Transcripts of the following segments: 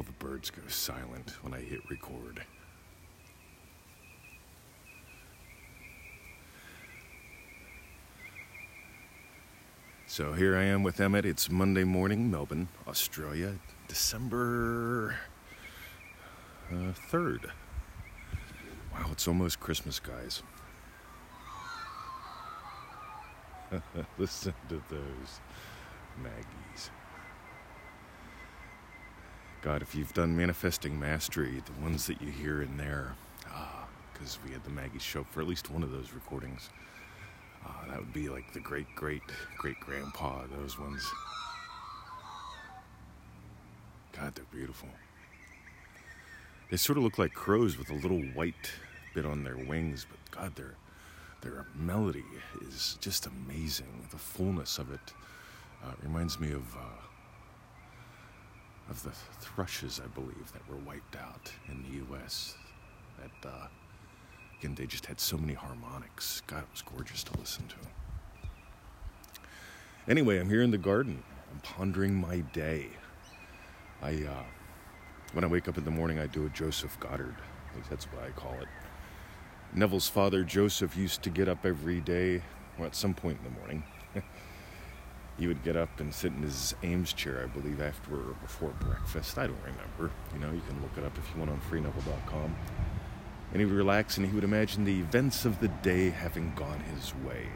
all the birds go silent when I hit record. So here I am with Emmett. It's Monday morning, Melbourne, Australia, December uh, 3rd. Wow, it's almost Christmas, guys. Listen to those Maggies. God, if you've done Manifesting Mastery, the ones that you hear in there, because ah, we had the Maggie show for at least one of those recordings, uh, that would be like the great, great, great grandpa, those ones. God, they're beautiful. They sort of look like crows with a little white bit on their wings, but God, their their melody is just amazing. The fullness of it uh, reminds me of uh, of the thrushes, I believe, that were wiped out in the U.S. That uh, again, they just had so many harmonics. God, it was gorgeous to listen to. Anyway, I'm here in the garden. I'm pondering my day. I, uh, when I wake up in the morning, I do a Joseph Goddard. At least that's what I call it. Neville's father, Joseph, used to get up every day, or at some point in the morning. he would get up and sit in his Ames chair, I believe, after or before breakfast. I don't remember. You know, you can look it up if you want on freeneville.com. And he would relax and he would imagine the events of the day having gone his way.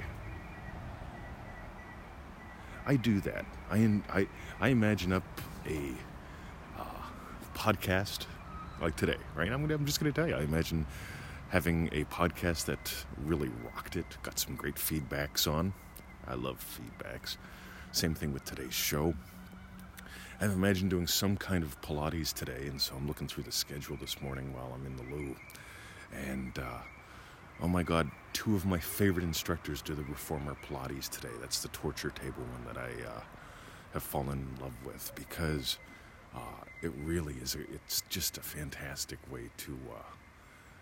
I do that. I, in, I, I imagine up a uh, podcast like today, right? I'm, gonna, I'm just going to tell you, I imagine having a podcast that really rocked it, got some great feedbacks on. I love feedbacks. Same thing with today's show. I've imagined doing some kind of Pilates today, and so I'm looking through the schedule this morning while I'm in the loo. And uh, oh my God, two of my favorite instructors do the Reformer Pilates today. That's the torture table one that I uh, have fallen in love with because uh, it really is. A, it's just a fantastic way to uh,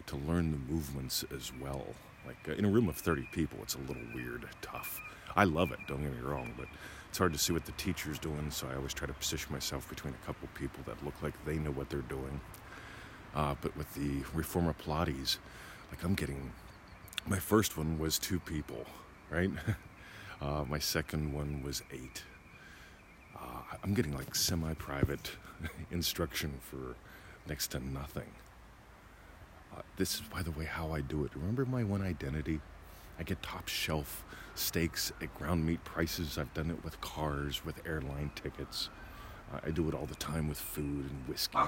to learn the movements as well. Like uh, in a room of 30 people, it's a little weird, tough. I love it, don't get me wrong, but it's hard to see what the teacher's doing, so I always try to position myself between a couple people that look like they know what they're doing. Uh, but with the Reformer Pilates, like I'm getting, my first one was two people, right? uh, my second one was eight. Uh, I'm getting like semi private instruction for next to nothing. Uh, this is, by the way, how I do it. Remember my one identity? I get top shelf steaks at ground meat prices. I've done it with cars, with airline tickets. Uh, I do it all the time with food and whiskey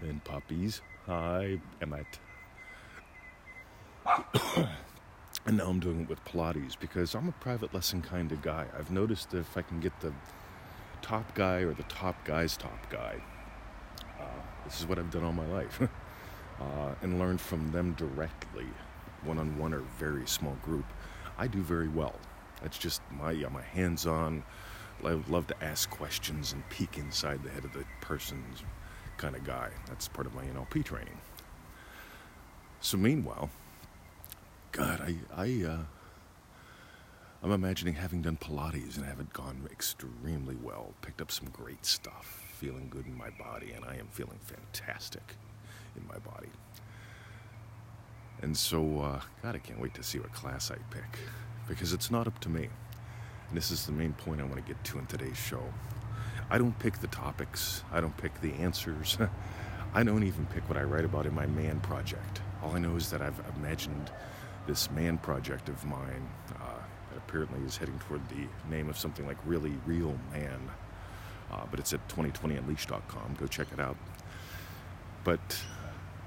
and puppies. Hi, Emmett. and now I'm doing it with Pilates because I'm a private lesson kind of guy. I've noticed that if I can get the top guy or the top guy's top guy, uh, this is what I've done all my life. uh, and learn from them directly, one on one or very small group, I do very well. That's just my I'm a hands-on. I love to ask questions and peek inside the head of the person's kind of guy. That's part of my NLP training. So meanwhile, God, I I uh, I'm imagining having done Pilates and have it gone extremely well. Picked up some great stuff, feeling good in my body, and I am feeling fantastic in my body. And so, uh, God, I can't wait to see what class I pick because it's not up to me. And this is the main point I want to get to in today's show. I don't pick the topics, I don't pick the answers. I don't even pick what I write about in my man project. All I know is that I've imagined this man project of mine uh, that apparently is heading toward the name of something like Really Real Man. Uh, but it's at 2020unleashed.com. Go check it out. But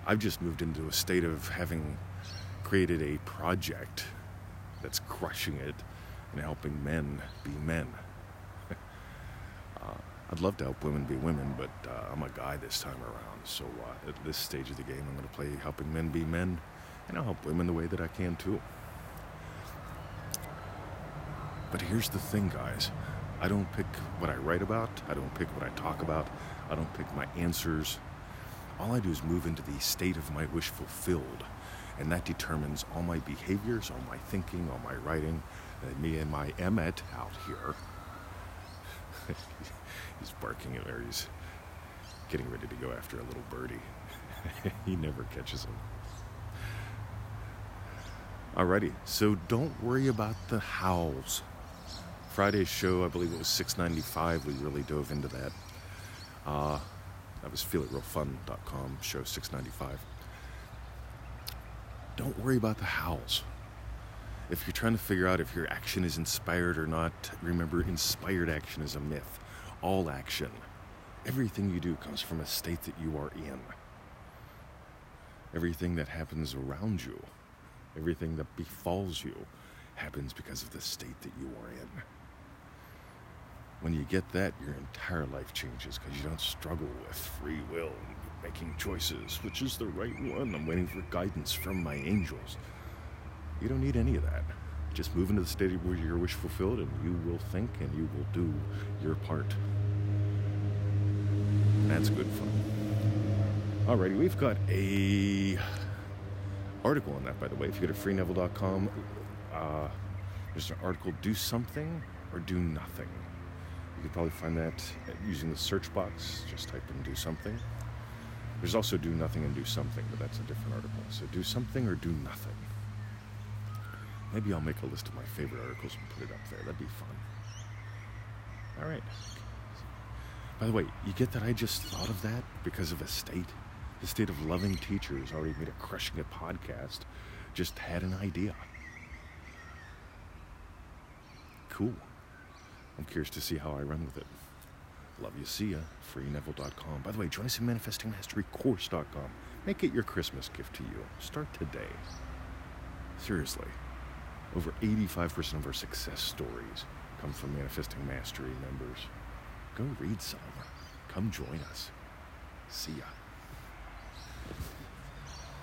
I've just moved into a state of having created a project that's crushing it and helping men be men. uh, I'd love to help women be women, but uh, I'm a guy this time around. So uh, at this stage of the game, I'm going to play helping men be men, and I'll help women the way that I can too. But here's the thing, guys. I don't pick what I write about. I don't pick what I talk about. I don't pick my answers all I do is move into the state of my wish fulfilled. And that determines all my behaviors, all my thinking, all my writing. And me and my Emmet out here. he's barking at her. He's getting ready to go after a little birdie. he never catches him. Alrighty, so don't worry about the howls. Friday's show, I believe it was 695. We really dove into that. Uh, that was feelitrealfun.com, show 695. Don't worry about the howls. If you're trying to figure out if your action is inspired or not, remember inspired action is a myth. All action, everything you do comes from a state that you are in. Everything that happens around you, everything that befalls you, happens because of the state that you are in. When you get that, your entire life changes because you don't struggle with free will and making choices, which is the right one. I'm waiting for guidance from my angels. You don't need any of that. Just move into the state where your wish fulfilled and you will think and you will do your part. That's good fun. Alrighty, we've got a article on that, by the way. If you go to freeneville.com, uh, there's an article, Do Something or Do Nothing. You could probably find that using the search box. Just type in Do Something. There's also Do Nothing and Do Something, but that's a different article. So Do Something or Do Nothing. Maybe I'll make a list of my favorite articles and put it up there. That'd be fun. All right. By the way, you get that I just thought of that because of a state? The state of loving teachers already made a crushing it podcast. Just had an idea. Cool. I'm curious to see how I run with it. Love you. See ya. FreeNeville.com. By the way, join us in ManifestingMasteryCourse.com. Make it your Christmas gift to you. Start today. Seriously. Over 85% of our success stories come from Manifesting Mastery members. Go read some. Come join us. See ya.